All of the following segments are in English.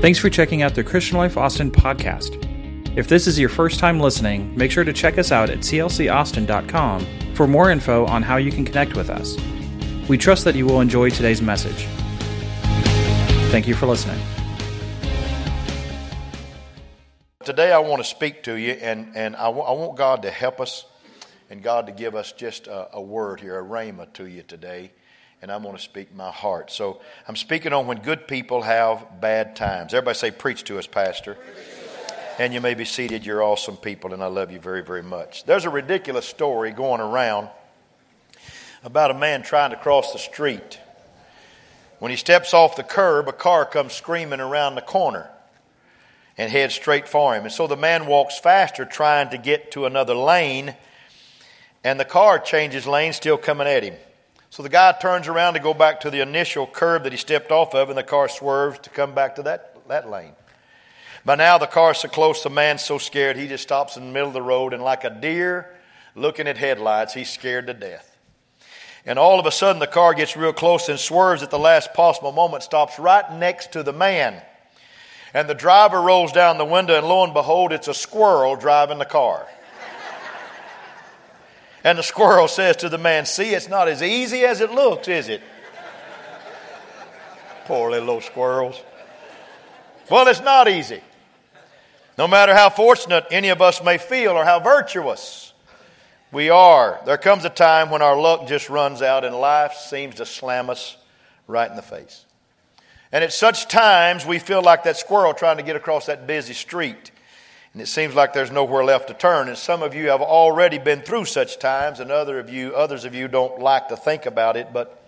Thanks for checking out the Christian Life Austin podcast. If this is your first time listening, make sure to check us out at clcaustin.com for more info on how you can connect with us. We trust that you will enjoy today's message. Thank you for listening. Today, I want to speak to you, and, and I, w- I want God to help us and God to give us just a, a word here, a rhema to you today. And I'm going to speak my heart. So I'm speaking on when good people have bad times. Everybody say, Preach to us, Pastor. And you may be seated. You're awesome people, and I love you very, very much. There's a ridiculous story going around about a man trying to cross the street. When he steps off the curb, a car comes screaming around the corner and heads straight for him. And so the man walks faster, trying to get to another lane, and the car changes lane, still coming at him. So the guy turns around to go back to the initial curb that he stepped off of, and the car swerves to come back to that, that lane. By now, the car's so close, the man's so scared, he just stops in the middle of the road, and like a deer looking at headlights, he's scared to death. And all of a sudden, the car gets real close and swerves at the last possible moment, stops right next to the man. And the driver rolls down the window, and lo and behold, it's a squirrel driving the car. And the squirrel says to the man, See, it's not as easy as it looks, is it? Poor little squirrels. Well, it's not easy. No matter how fortunate any of us may feel or how virtuous we are, there comes a time when our luck just runs out and life seems to slam us right in the face. And at such times, we feel like that squirrel trying to get across that busy street and it seems like there's nowhere left to turn. And some of you have already been through such times, and other of you, others of you don't like to think about it, but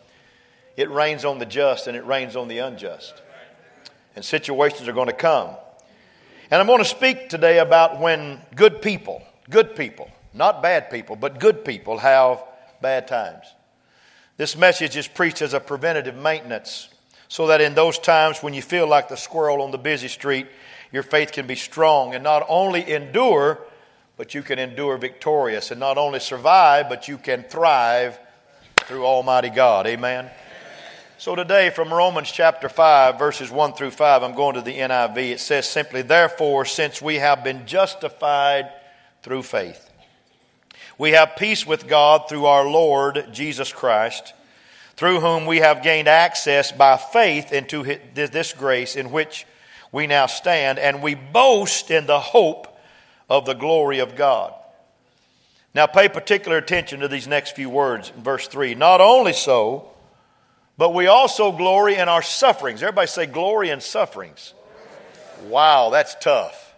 it rains on the just and it rains on the unjust. And situations are going to come. And I'm going to speak today about when good people, good people, not bad people, but good people have bad times. This message is preached as a preventative maintenance so that in those times when you feel like the squirrel on the busy street, your faith can be strong and not only endure, but you can endure victorious and not only survive, but you can thrive through Almighty God. Amen. So today, from Romans chapter 5, verses 1 through 5, I'm going to the NIV. It says simply, Therefore, since we have been justified through faith, we have peace with God through our Lord Jesus Christ, through whom we have gained access by faith into this grace in which we now stand, and we boast in the hope of the glory of God. Now, pay particular attention to these next few words in verse 3. Not only so, but we also glory in our sufferings. Everybody say glory in sufferings. Wow, that's tough.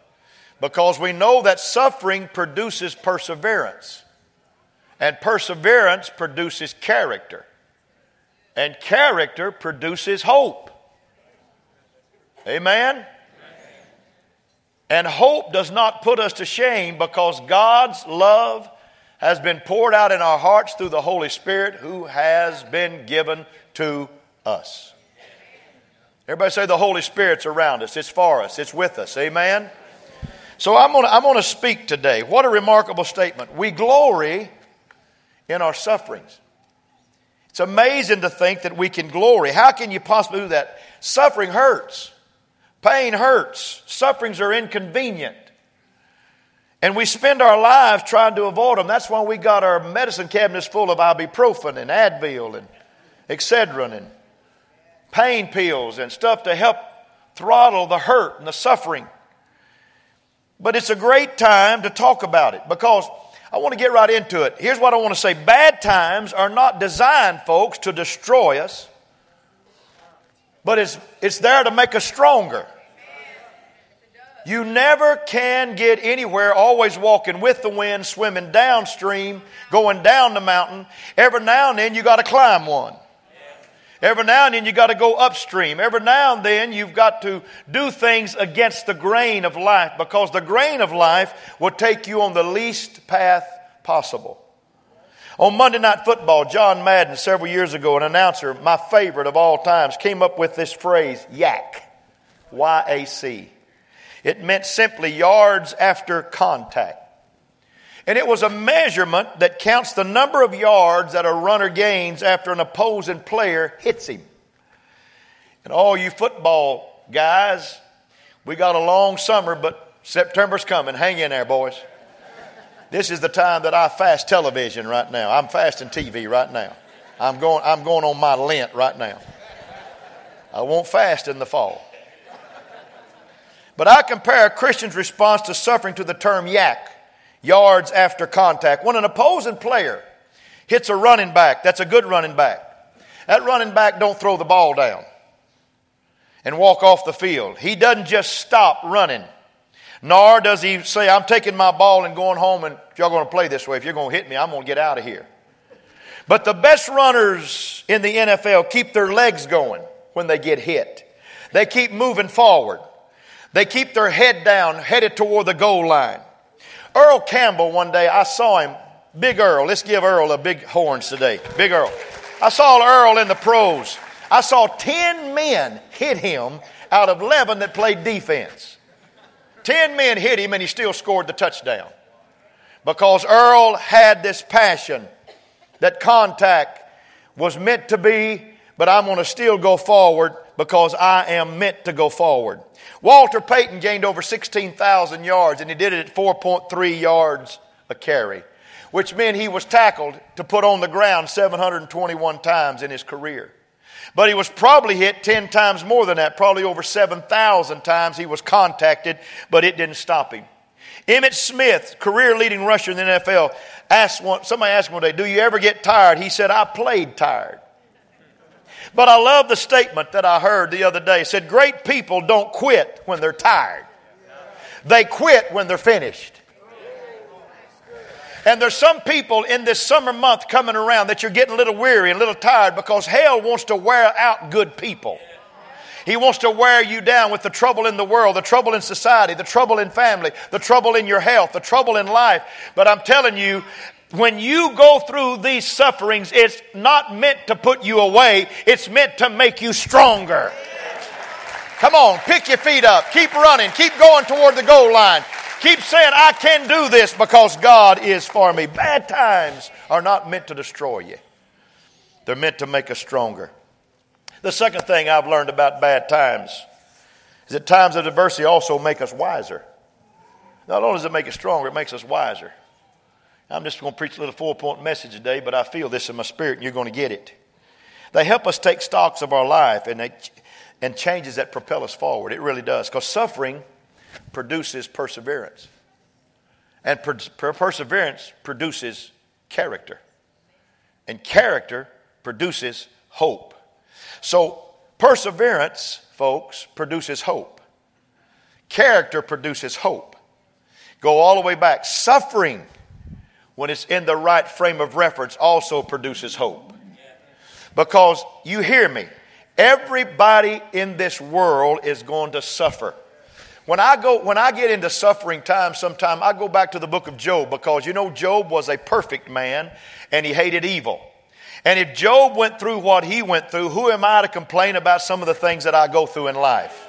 Because we know that suffering produces perseverance, and perseverance produces character, and character produces hope. Amen? And hope does not put us to shame because God's love has been poured out in our hearts through the Holy Spirit who has been given to us. Everybody say the Holy Spirit's around us, it's for us, it's with us. Amen? So I'm going to I'm going to speak today. What a remarkable statement. We glory in our sufferings. It's amazing to think that we can glory. How can you possibly do that? Suffering hurts. Pain hurts, sufferings are inconvenient. And we spend our lives trying to avoid them. That's why we got our medicine cabinets full of ibuprofen and Advil and Excedrin and pain pills and stuff to help throttle the hurt and the suffering. But it's a great time to talk about it because I want to get right into it. Here's what I want to say bad times are not designed, folks, to destroy us, but it's, it's there to make us stronger. You never can get anywhere always walking with the wind, swimming downstream, going down the mountain. Every now and then you got to climb one. Every now and then you got to go upstream. Every now and then you've got to do things against the grain of life because the grain of life will take you on the least path possible. On Monday Night Football, John Madden, several years ago, an announcer, my favorite of all times, came up with this phrase, YAC. Y A C. It meant simply yards after contact. And it was a measurement that counts the number of yards that a runner gains after an opposing player hits him. And all you football guys, We got a long summer, but September's coming. Hang in there, boys. This is the time that I fast television right now. I'm fasting TV right now. I'm going, I'm going on my Lent right now. I won't fast in the fall. But I compare a Christian's response to suffering to the term yak, yards after contact. When an opposing player hits a running back, that's a good running back. That running back don't throw the ball down and walk off the field. He doesn't just stop running. Nor does he say, I'm taking my ball and going home and y'all going to play this way, if you're going to hit me, I'm going to get out of here. But the best runners in the NFL keep their legs going when they get hit. They keep moving forward. They keep their head down, headed toward the goal line. Earl Campbell, one day, I saw him, Big Earl. Let's give Earl a big horns today. Big Earl. I saw Earl in the pros. I saw 10 men hit him out of 11 that played defense. 10 men hit him and he still scored the touchdown. Because Earl had this passion that contact was meant to be, but I'm going to still go forward because I am meant to go forward. Walter Payton gained over 16,000 yards and he did it at 4.3 yards a carry, which meant he was tackled to put on the ground 721 times in his career. But he was probably hit 10 times more than that, probably over 7,000 times he was contacted, but it didn't stop him. Emmitt Smith, career leading rusher in the NFL, asked one, somebody asked him one day, Do you ever get tired? He said, I played tired. But I love the statement that I heard the other day. It said, Great people don't quit when they're tired, they quit when they're finished. And there's some people in this summer month coming around that you're getting a little weary and a little tired because hell wants to wear out good people. He wants to wear you down with the trouble in the world, the trouble in society, the trouble in family, the trouble in your health, the trouble in life. But I'm telling you, when you go through these sufferings, it's not meant to put you away, it's meant to make you stronger. Come on, pick your feet up, keep running, keep going toward the goal line. Keep saying, I can do this because God is for me. Bad times are not meant to destroy you, they're meant to make us stronger. The second thing I've learned about bad times is that times of adversity also make us wiser. Not only does it make us stronger, it makes us wiser. I'm just going to preach a little four point message today, but I feel this in my spirit and you're going to get it. They help us take stocks of our life and, they, and changes that propel us forward. It really does. Because suffering produces perseverance. And per- per- perseverance produces character. And character produces hope. So, perseverance, folks, produces hope. Character produces hope. Go all the way back. Suffering, when it's in the right frame of reference, also produces hope. Because you hear me, everybody in this world is going to suffer. When I go, when I get into suffering times, sometime I go back to the book of Job because you know Job was a perfect man and he hated evil. And if Job went through what he went through, who am I to complain about some of the things that I go through in life?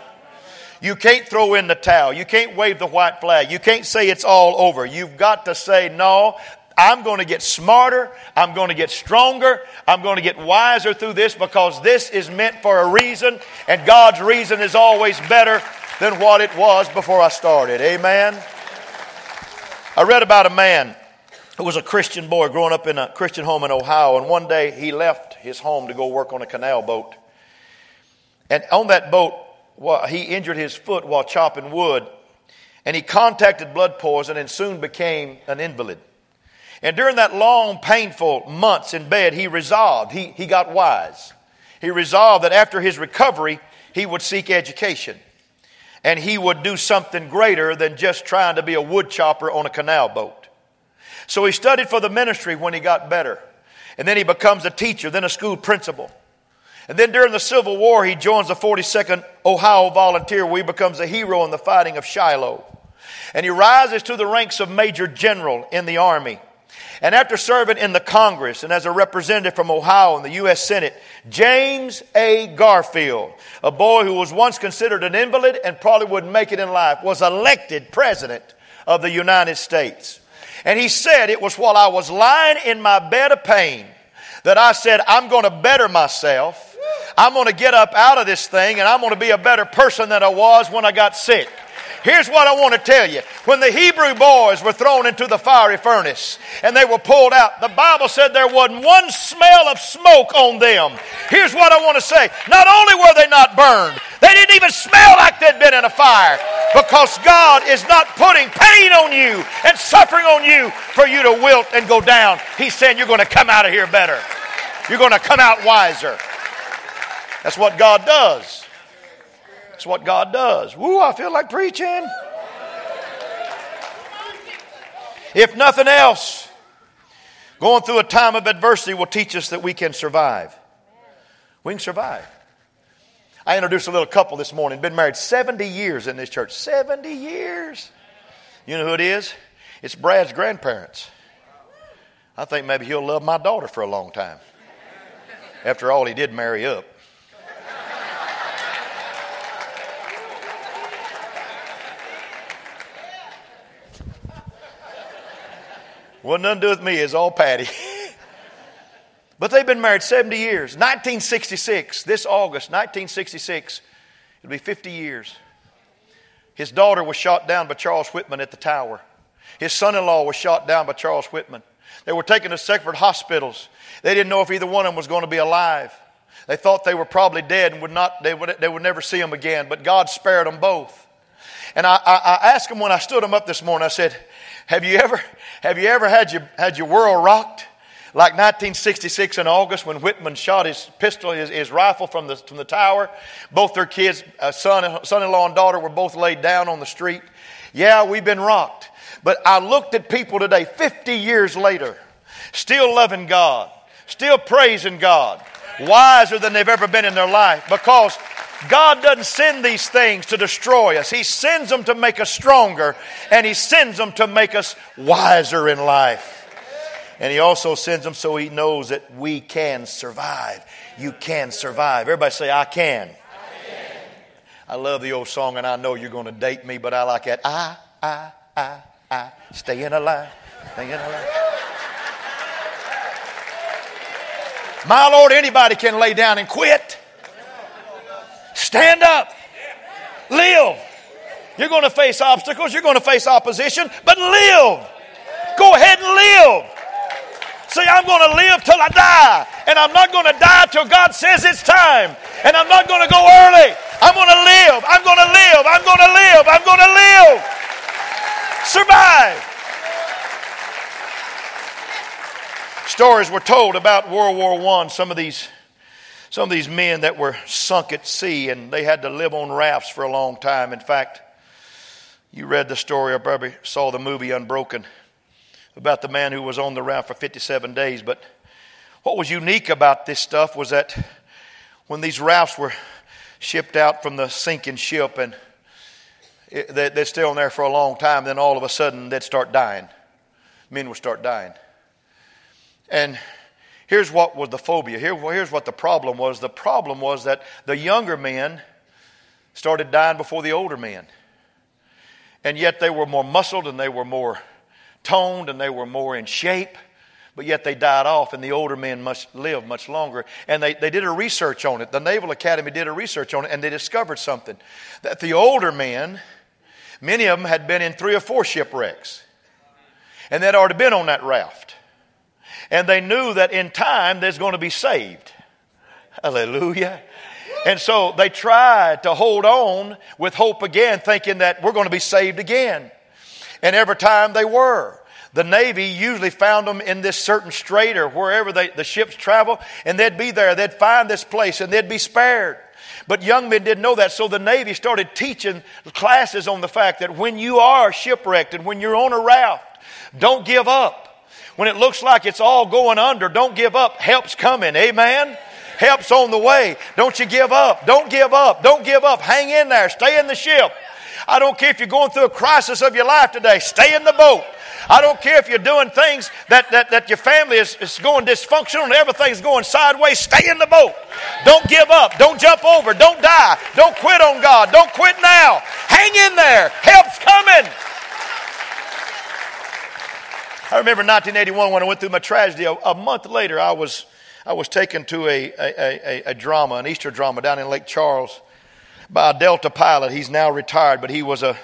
You can't throw in the towel. You can't wave the white flag. You can't say it's all over. You've got to say, no, I'm going to get smarter. I'm going to get stronger. I'm going to get wiser through this because this is meant for a reason, and God's reason is always better than what it was before I started. Amen. I read about a man who was a Christian boy growing up in a Christian home in Ohio, and one day he left his home to go work on a canal boat. And on that boat, he injured his foot while chopping wood, and he contacted blood poison and soon became an invalid. And during that long, painful months in bed, he resolved, he, he got wise. He resolved that after his recovery, he would seek education. And he would do something greater than just trying to be a wood chopper on a canal boat. So he studied for the ministry when he got better. And then he becomes a teacher, then a school principal. And then during the Civil War, he joins the 42nd Ohio Volunteer, where he becomes a hero in the fighting of Shiloh. And he rises to the ranks of Major General in the Army. And after serving in the Congress and as a representative from Ohio in the U.S. Senate, James A. Garfield, a boy who was once considered an invalid and probably wouldn't make it in life, was elected president of the United States. And he said, It was while I was lying in my bed of pain that I said, I'm going to better myself. I'm going to get up out of this thing and I'm going to be a better person than I was when I got sick. Here's what I want to tell you. When the Hebrew boys were thrown into the fiery furnace and they were pulled out, the Bible said there wasn't one smell of smoke on them. Here's what I want to say. Not only were they not burned, they didn't even smell like they'd been in a fire because God is not putting pain on you and suffering on you for you to wilt and go down. He's saying you're going to come out of here better. You're going to come out wiser. That's what God does. That's what God does. Woo, I feel like preaching. If nothing else, going through a time of adversity will teach us that we can survive. We can survive. I introduced a little couple this morning, been married 70 years in this church. 70 years. You know who it is? It's Brad's grandparents. I think maybe he'll love my daughter for a long time. After all, he did marry up. What nothing to do with me, it's all Patty. but they've been married 70 years. 1966, this August, 1966, it'll be 50 years. His daughter was shot down by Charles Whitman at the tower. His son in law was shot down by Charles Whitman. They were taken to separate hospitals. They didn't know if either one of them was going to be alive. They thought they were probably dead and would not, they, would, they would never see them again, but God spared them both. And I, I, I asked him when I stood him up this morning, I said, have you ever, have you ever had your, had your world rocked? Like 1966 in August when Whitman shot his pistol, his, his rifle from the, from the tower. Both their kids, uh, son, son-in-law and daughter were both laid down on the street. Yeah, we've been rocked. But I looked at people today, 50 years later, still loving God, still praising God, wiser than they've ever been in their life because God doesn't send these things to destroy us. He sends them to make us stronger, and He sends them to make us wiser in life. And He also sends them so He knows that we can survive. You can survive. Everybody say, I can. I, love the old song, and I know you're going to date me, but I like it. I, I, I, I, staying alive, staying alive. My Lord, anybody can lay down and quit. Stand up. Live. You're going to face obstacles, you're going to face opposition, but live. Go ahead and live. Say, I'm going to live till I die. And I'm not going to die till God says it's time. And I'm not going to go early. I'm going to live. I'm going to live. I'm going to live. I'm going to live. Survive. Stories were told about World War I. Some of these some of these men that were sunk at sea and they had to live on rafts for a long time. In fact, you read the story or probably saw the movie Unbroken about the man who was on the raft for 57 days. But what was unique about this stuff was that when these rafts were shipped out from the sinking ship and they're still in there for a long time, then all of a sudden they'd start dying. Men would start dying. And Here's what was the phobia. Here, here's what the problem was. The problem was that the younger men started dying before the older men. And yet they were more muscled and they were more toned and they were more in shape. But yet they died off, and the older men must live much longer. And they, they did a research on it. The Naval Academy did a research on it, and they discovered something that the older men, many of them had been in three or four shipwrecks, and they'd already been on that raft and they knew that in time they're going to be saved. Hallelujah. And so they tried to hold on with hope again, thinking that we're going to be saved again. And every time they were. The Navy usually found them in this certain strait or wherever they, the ships travel, and they'd be there. They'd find this place and they'd be spared. But young men didn't know that, so the Navy started teaching classes on the fact that when you are shipwrecked and when you're on a raft, don't give up. When it looks like it's all going under, don't give up. Help's coming. Amen. Help's on the way. Don't you give up. Don't give up. Don't give up. Hang in there. Stay in the ship. I don't care if you're going through a crisis of your life today. Stay in the boat. I don't care if you're doing things that, that, that your family is, is going dysfunctional and everything's going sideways. Stay in the boat. Don't give up. Don't jump over. Don't die. Don't quit on God. Don't quit now. Hang in there. Help's coming. I remember 1981 when I went through my tragedy. A, a month later, I was, I was taken to a, a, a, drama, an Easter drama down in Lake Charles by a Delta pilot. He's now retired, but he was a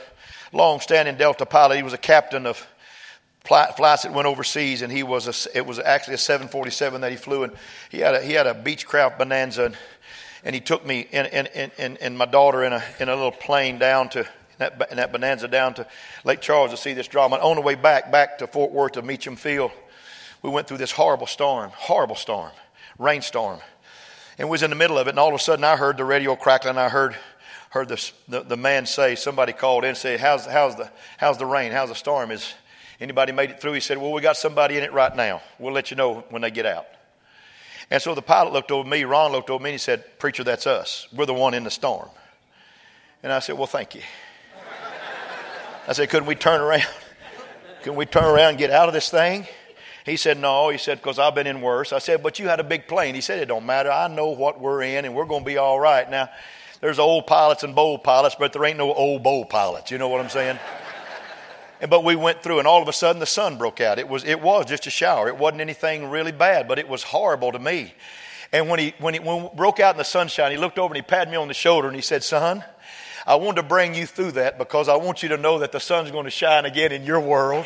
long-standing Delta pilot. He was a captain of flights that went overseas, and he was a, it was actually a 747 that he flew, and he had a, he had a Beechcraft Bonanza, and, and he took me and, and, and, and my daughter in a, in a little plane down to, in that, in that Bonanza down to Lake Charles to see this drama. And on the way back, back to Fort Worth to Meacham Field, we went through this horrible storm, horrible storm, rainstorm. And was in the middle of it, and all of a sudden I heard the radio crackling, I heard heard the, the, the man say, somebody called in and said, how's, how's, the, how's the rain? How's the storm? Is anybody made it through? He said, well, we got somebody in it right now. We'll let you know when they get out. And so the pilot looked over me, Ron looked over me, and he said, Preacher, that's us. We're the one in the storm. And I said, Well, thank you. I said, Couldn't we turn around? Couldn't we turn around and get out of this thing? He said, No. He said, Because I've been in worse. I said, But you had a big plane. He said, It don't matter. I know what we're in, and we're going to be all right. Now, there's old pilots and bold pilots, but there ain't no old bold pilots. You know what I'm saying? And, but we went through, and all of a sudden the sun broke out. It was, it was just a shower. It wasn't anything really bad, but it was horrible to me. And when he, when he when broke out in the sunshine, he looked over and he patted me on the shoulder and he said, Son, I wanted to bring you through that because I want you to know that the sun's going to shine again in your world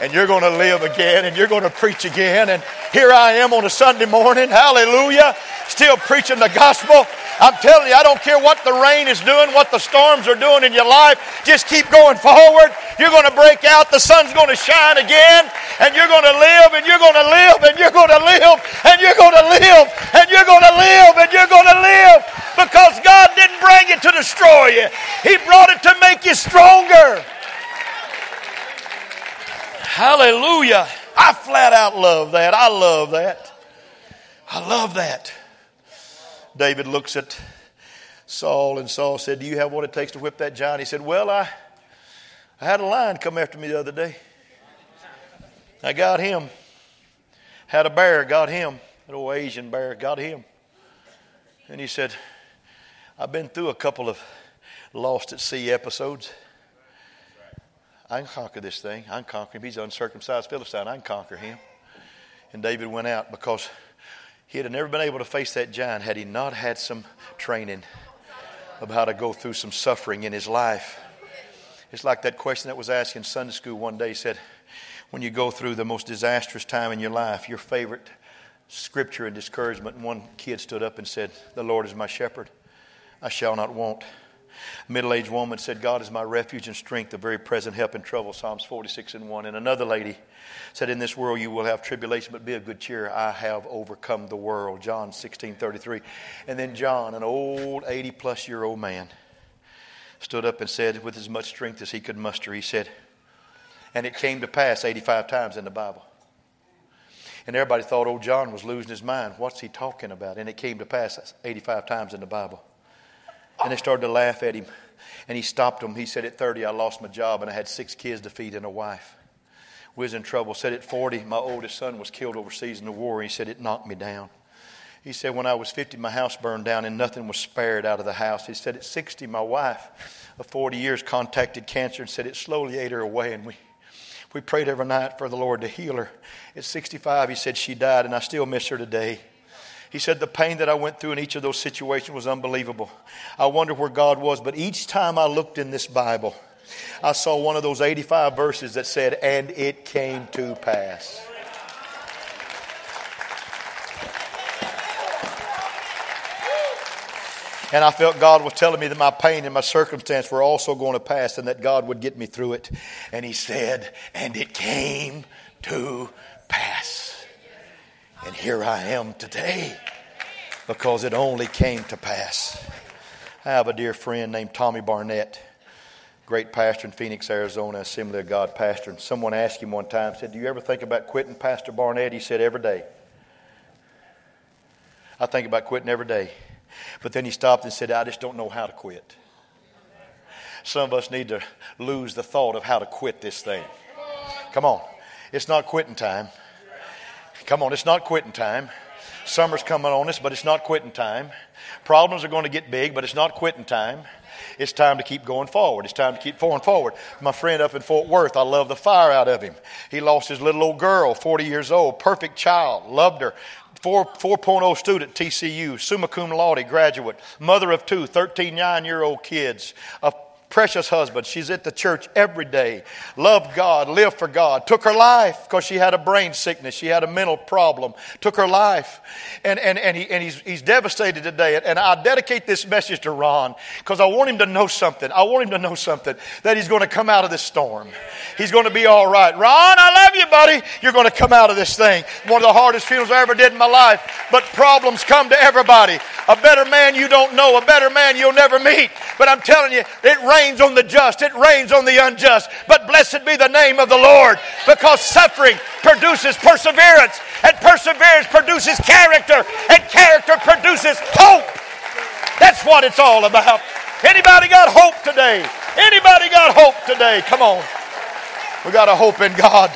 and you're going to live again and you're going to preach again. And here I am on a Sunday morning, hallelujah, still preaching the gospel. I'm telling you, I don't care what the rain is doing, what the storms are doing in your life, just keep going forward. You're going to break out, the sun's going to shine again, and you're going to live, and you're going to live, and you're going to live, and you're going to live, and you're going to live, and you're going to live because God didn't bring it to destroy you, He brought it to make you stronger. Hallelujah. I flat out love that. I love that. I love that. David looks at Saul, and Saul said, Do you have what it takes to whip that giant? He said, Well, I, I had a lion come after me the other day. I got him. Had a bear, got him. An old Asian bear, got him. And he said, I've been through a couple of lost at sea episodes. I can conquer this thing. I can conquer him. He's uncircumcised Philistine. I can conquer him. And David went out because he had never been able to face that giant had he not had some training of how to go through some suffering in his life. It's like that question that was asked in Sunday school one day said, when you go through the most disastrous time in your life, your favorite scripture and discouragement. And one kid stood up and said, The Lord is my shepherd. I shall not want. A middle aged woman said, God is my refuge and strength, a very present help in trouble, Psalms 46 and 1. And another lady said, In this world you will have tribulation, but be of good cheer. I have overcome the world, John 16 33. And then John, an old 80 plus year old man, stood up and said, with as much strength as he could muster, he said, And it came to pass 85 times in the Bible. And everybody thought old John was losing his mind. What's he talking about? And it came to pass 85 times in the Bible. And they started to laugh at him. And he stopped them. He said, At 30, I lost my job and I had six kids to feed and a wife. We was in trouble. Said at 40, my oldest son was killed overseas in the war. He said, It knocked me down. He said, When I was 50, my house burned down and nothing was spared out of the house. He said, At 60, my wife of 40 years contacted cancer and said it slowly ate her away. And we, we prayed every night for the Lord to heal her. At 65, he said she died, and I still miss her today. He said, The pain that I went through in each of those situations was unbelievable. I wonder where God was, but each time I looked in this Bible, I saw one of those 85 verses that said, And it came to pass. And I felt God was telling me that my pain and my circumstance were also going to pass and that God would get me through it. And He said, And it came to pass. And here I am today because it only came to pass. I have a dear friend named Tommy Barnett, great pastor in Phoenix, Arizona, Assembly of God pastor. And someone asked him one time, said, Do you ever think about quitting, Pastor Barnett? He said, Every day. I think about quitting every day. But then he stopped and said, I just don't know how to quit. Some of us need to lose the thought of how to quit this thing. Come on. It's not quitting time. Come on, it's not quitting time. Summer's coming on us, but it's not quitting time. Problems are going to get big, but it's not quitting time. It's time to keep going forward. It's time to keep going forward. My friend up in Fort Worth, I love the fire out of him. He lost his little old girl, 40 years old, perfect child, loved her. 4, 4.0 student, TCU, summa cum laude graduate, mother of two, 13 nine year old kids, a precious husband. She's at the church every day. Loved God, lived for God. Took her life because she had a brain sickness. She had a mental problem. Took her life. And, and, and, he, and he's, he's devastated today. And I dedicate this message to Ron because I want him to know something. I want him to know something that he's going to come out of this storm. He's going to be all right. Ron, I love you, buddy. You're going to come out of this thing. One of the hardest funerals I ever did in my life. But problems come to everybody. A better man you don't know, a better man you'll never meet. But I'm telling you, it rains on the just, it rains on the unjust. But blessed be the name of the Lord because suffering produces perseverance, and perseverance produces character, and character produces hope. That's what it's all about. Anybody got hope today? Anybody got hope today? Come on. We got a hope in God.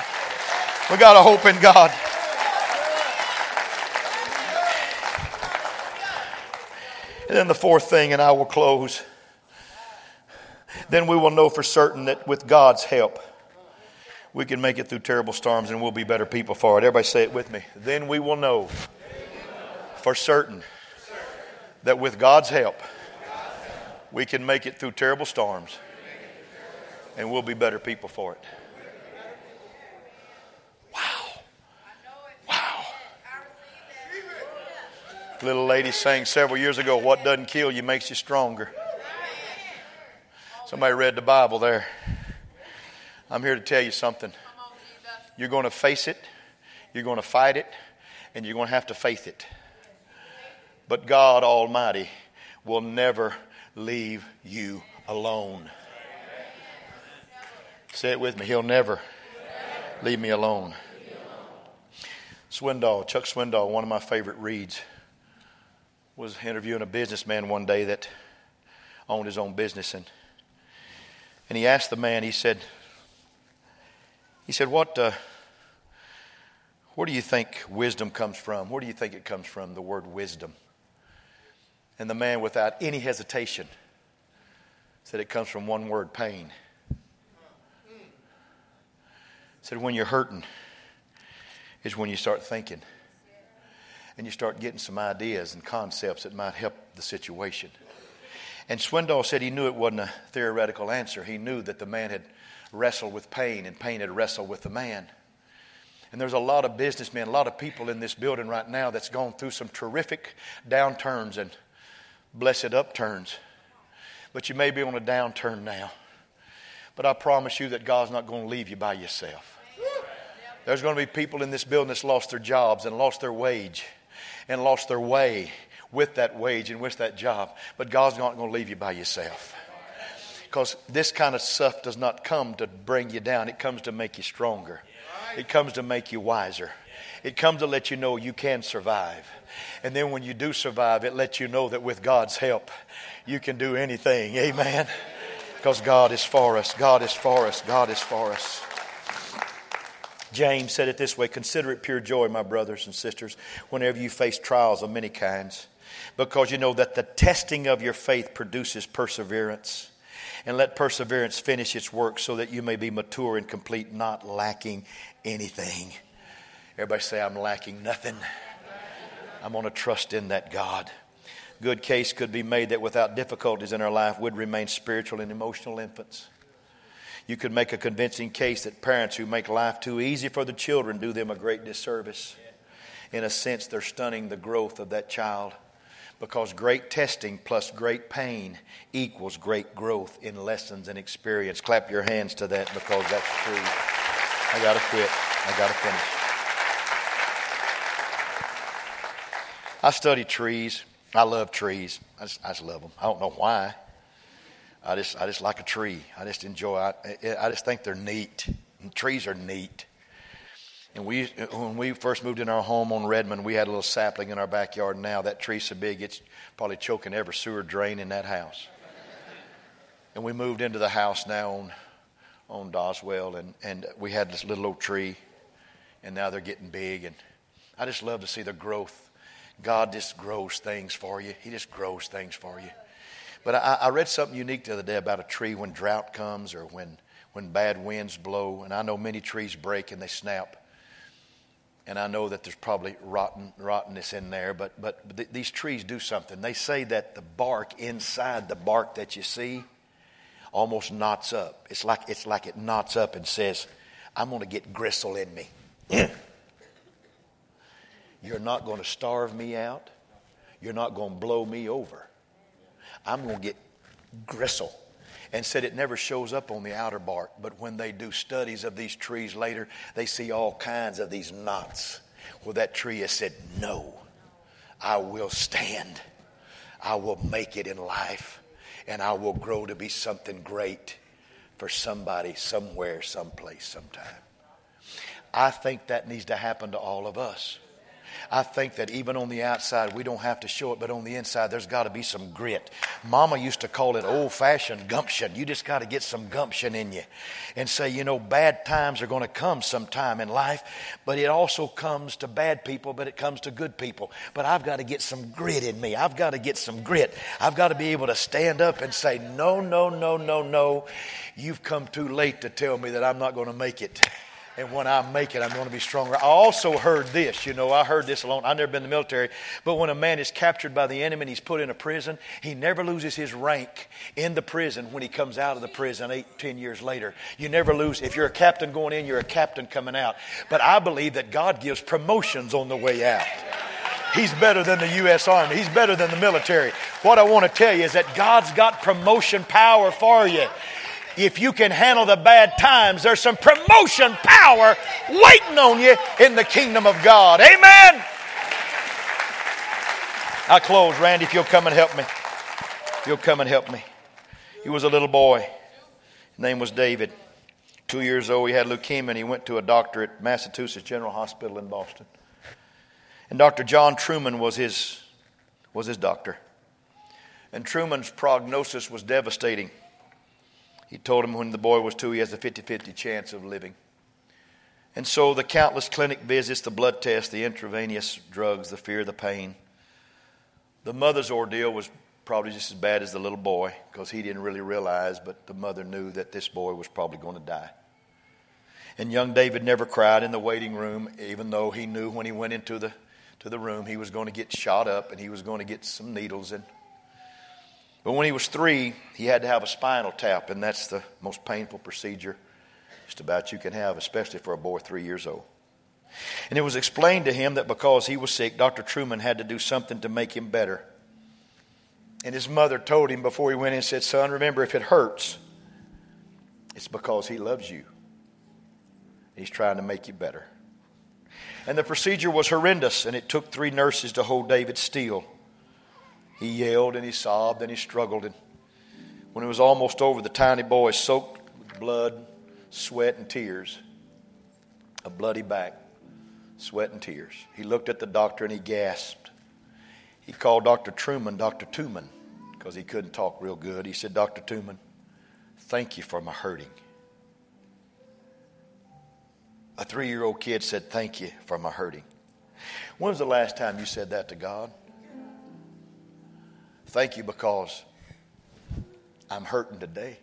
We got a hope in God. And then the fourth thing, and I will close then we will know for certain that with God's help, we can make it through terrible storms and we'll be better people for it. Everybody say it with me. Then we will know for certain that with God's help, we can make it through terrible storms and we'll be better people for it. Wow. Wow. Little lady sang several years ago, What doesn't kill you makes you stronger. Somebody read the Bible there. I'm here to tell you something. You're going to face it, you're going to fight it, and you're going to have to faith it. But God Almighty will never leave you alone. Say it with me. He'll never leave me alone. Swindoll, Chuck Swindoll, one of my favorite reads, was interviewing a businessman one day that owned his own business and and he asked the man, he said, he said, what, uh, where do you think wisdom comes from? Where do you think it comes from, the word wisdom? And the man, without any hesitation, said it comes from one word pain. Said when you're hurting is when you start thinking and you start getting some ideas and concepts that might help the situation. And Swindoll said he knew it wasn't a theoretical answer. He knew that the man had wrestled with pain and pain had wrestled with the man. And there's a lot of businessmen, a lot of people in this building right now that's gone through some terrific downturns and blessed upturns. But you may be on a downturn now. But I promise you that God's not going to leave you by yourself. There's going to be people in this building that's lost their jobs and lost their wage and lost their way with that wage and with that job. But God's not going to leave you by yourself. Because this kind of stuff does not come to bring you down, it comes to make you stronger, it comes to make you wiser. It comes to let you know you can survive. And then when you do survive, it lets you know that with God's help, you can do anything. Amen. Because God is for us. God is for us. God is for us. James said it this way Consider it pure joy, my brothers and sisters, whenever you face trials of many kinds because you know that the testing of your faith produces perseverance. And let perseverance finish its work so that you may be mature and complete, not lacking anything. Everybody say, I'm lacking nothing. I'm going to trust in that God. Good case could be made that without difficulties in our life, we'd remain spiritual and emotional infants. You could make a convincing case that parents who make life too easy for the children do them a great disservice. In a sense, they're stunning the growth of that child because great testing plus great pain equals great growth in lessons and experience. Clap your hands to that because that's true. I got to quit. I got to finish. I study trees. I love trees. I just, I just love them. I don't know why. I just, I just like a tree. I just enjoy. I, I just think they're neat. And trees are neat. And we, when we first moved in our home on Redmond, we had a little sapling in our backyard. Now that tree's so big, it's probably choking every sewer drain in that house. And we moved into the house now on, on Doswell, and, and we had this little old tree, and now they're getting big. And I just love to see the growth. God just grows things for you. He just grows things for you. But I, I read something unique the other day about a tree when drought comes or when, when bad winds blow. And I know many trees break and they snap. And I know that there's probably rotten, rottenness in there, but, but th- these trees do something. They say that the bark inside the bark that you see almost knots up. It's like, it's like it knots up and says, I'm going to get gristle in me. You're not going to starve me out. You're not going to blow me over. I'm going to get gristle. And said it never shows up on the outer bark, but when they do studies of these trees later, they see all kinds of these knots where that tree has said, No, I will stand. I will make it in life, and I will grow to be something great for somebody, somewhere, someplace, sometime. I think that needs to happen to all of us. I think that even on the outside, we don't have to show it, but on the inside, there's got to be some grit. Mama used to call it old fashioned gumption. You just got to get some gumption in you and say, you know, bad times are going to come sometime in life, but it also comes to bad people, but it comes to good people. But I've got to get some grit in me. I've got to get some grit. I've got to be able to stand up and say, no, no, no, no, no. You've come too late to tell me that I'm not going to make it and when I make it, I'm going to be stronger. I also heard this, you know, I heard this alone. I've never been in the military, but when a man is captured by the enemy and he's put in a prison, he never loses his rank in the prison when he comes out of the prison eight, ten years later. You never lose. If you're a captain going in, you're a captain coming out. But I believe that God gives promotions on the way out. He's better than the U.S. Army. He's better than the military. What I want to tell you is that God's got promotion power for you if you can handle the bad times, there's some promotion power waiting on you in the kingdom of God. Amen. I close, Randy, if you'll come and help me. If you'll come and help me. He was a little boy. His name was David. Two years old, he had leukemia, and he went to a doctor at Massachusetts General Hospital in Boston. And Dr. John Truman was his, was his doctor. And Truman's prognosis was devastating. He told him when the boy was two, he has a 50 50 chance of living. And so the countless clinic visits, the blood tests, the intravenous drugs, the fear, the pain. The mother's ordeal was probably just as bad as the little boy because he didn't really realize, but the mother knew that this boy was probably going to die. And young David never cried in the waiting room, even though he knew when he went into the, to the room he was going to get shot up and he was going to get some needles and but when he was three, he had to have a spinal tap, and that's the most painful procedure just about you can have, especially for a boy three years old. And it was explained to him that because he was sick, Dr. Truman had to do something to make him better. And his mother told him before he went in, said, Son, remember, if it hurts, it's because he loves you. He's trying to make you better. And the procedure was horrendous, and it took three nurses to hold David still. He yelled and he sobbed and he struggled. And when it was almost over, the tiny boy, soaked with blood, sweat, and tears, a bloody back, sweat and tears, he looked at the doctor and he gasped. He called Dr. Truman Dr. Tuman because he couldn't talk real good. He said, Dr. Tuman, thank you for my hurting. A three year old kid said, Thank you for my hurting. When was the last time you said that to God? Thank you because I'm hurting today.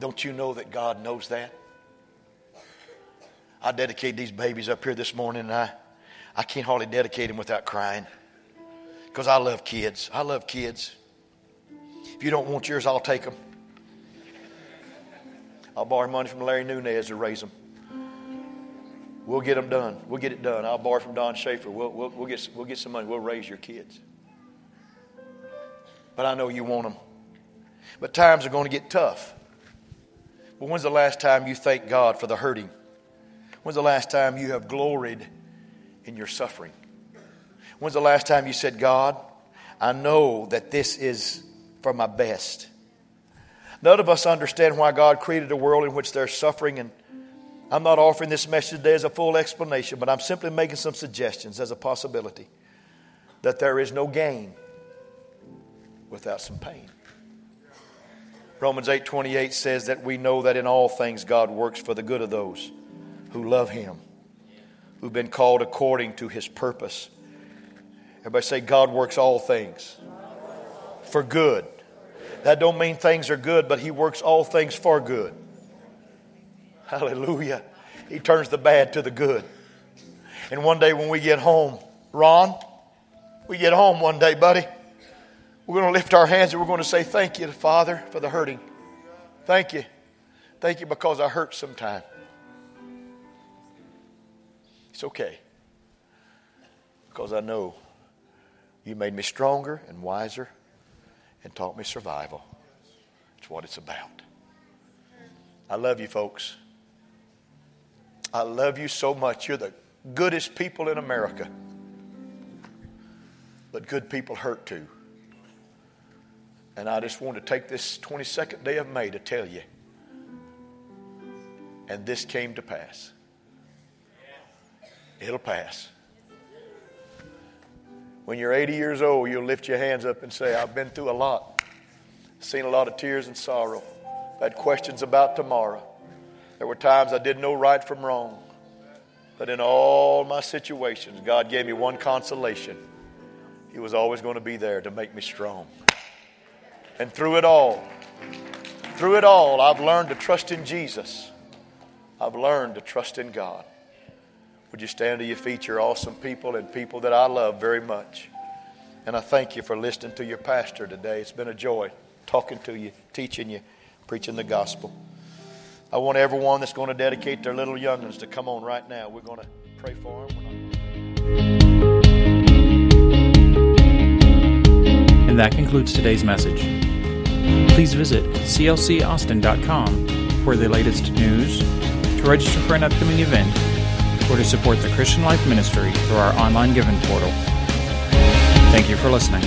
Don't you know that God knows that? I dedicate these babies up here this morning, and I, I can't hardly dedicate them without crying because I love kids. I love kids. If you don't want yours, I'll take them. I'll borrow money from Larry Nunez to raise them. We'll get them done. We'll get it done. I'll borrow from Don Schaefer. We'll, we'll, we'll, get, we'll get some money. We'll raise your kids. But I know you want them. But times are going to get tough. But when's the last time you thank God for the hurting? When's the last time you have gloried in your suffering? When's the last time you said, God, I know that this is for my best? None of us understand why God created a world in which there's suffering and I'm not offering this message today as a full explanation, but I'm simply making some suggestions as a possibility that there is no gain without some pain. Romans 8:28 says that we know that in all things God works for the good of those who love him, who've been called according to his purpose. Everybody say God works all things for good. That don't mean things are good, but he works all things for good. Hallelujah. He turns the bad to the good. And one day when we get home, Ron, we get home one day, buddy, we're going to lift our hands and we're going to say, Thank you, to Father, for the hurting. Thank you. Thank you because I hurt sometime. It's okay. Because I know you made me stronger and wiser and taught me survival. It's what it's about. I love you, folks. I love you so much. You're the goodest people in America. But good people hurt too. And I just want to take this 22nd day of May to tell you. And this came to pass. It'll pass. When you're 80 years old, you'll lift your hands up and say, I've been through a lot, seen a lot of tears and sorrow, I've had questions about tomorrow. There were times I didn't know right from wrong. But in all my situations, God gave me one consolation. He was always going to be there to make me strong. And through it all, through it all, I've learned to trust in Jesus. I've learned to trust in God. Would you stand to your feet? You're awesome people and people that I love very much. And I thank you for listening to your pastor today. It's been a joy talking to you, teaching you, preaching the gospel. I want everyone that's going to dedicate their little youngins to come on right now. We're going to pray for them. And that concludes today's message. Please visit clcaustin.com for the latest news, to register for an upcoming event, or to support the Christian Life Ministry through our online giving portal. Thank you for listening.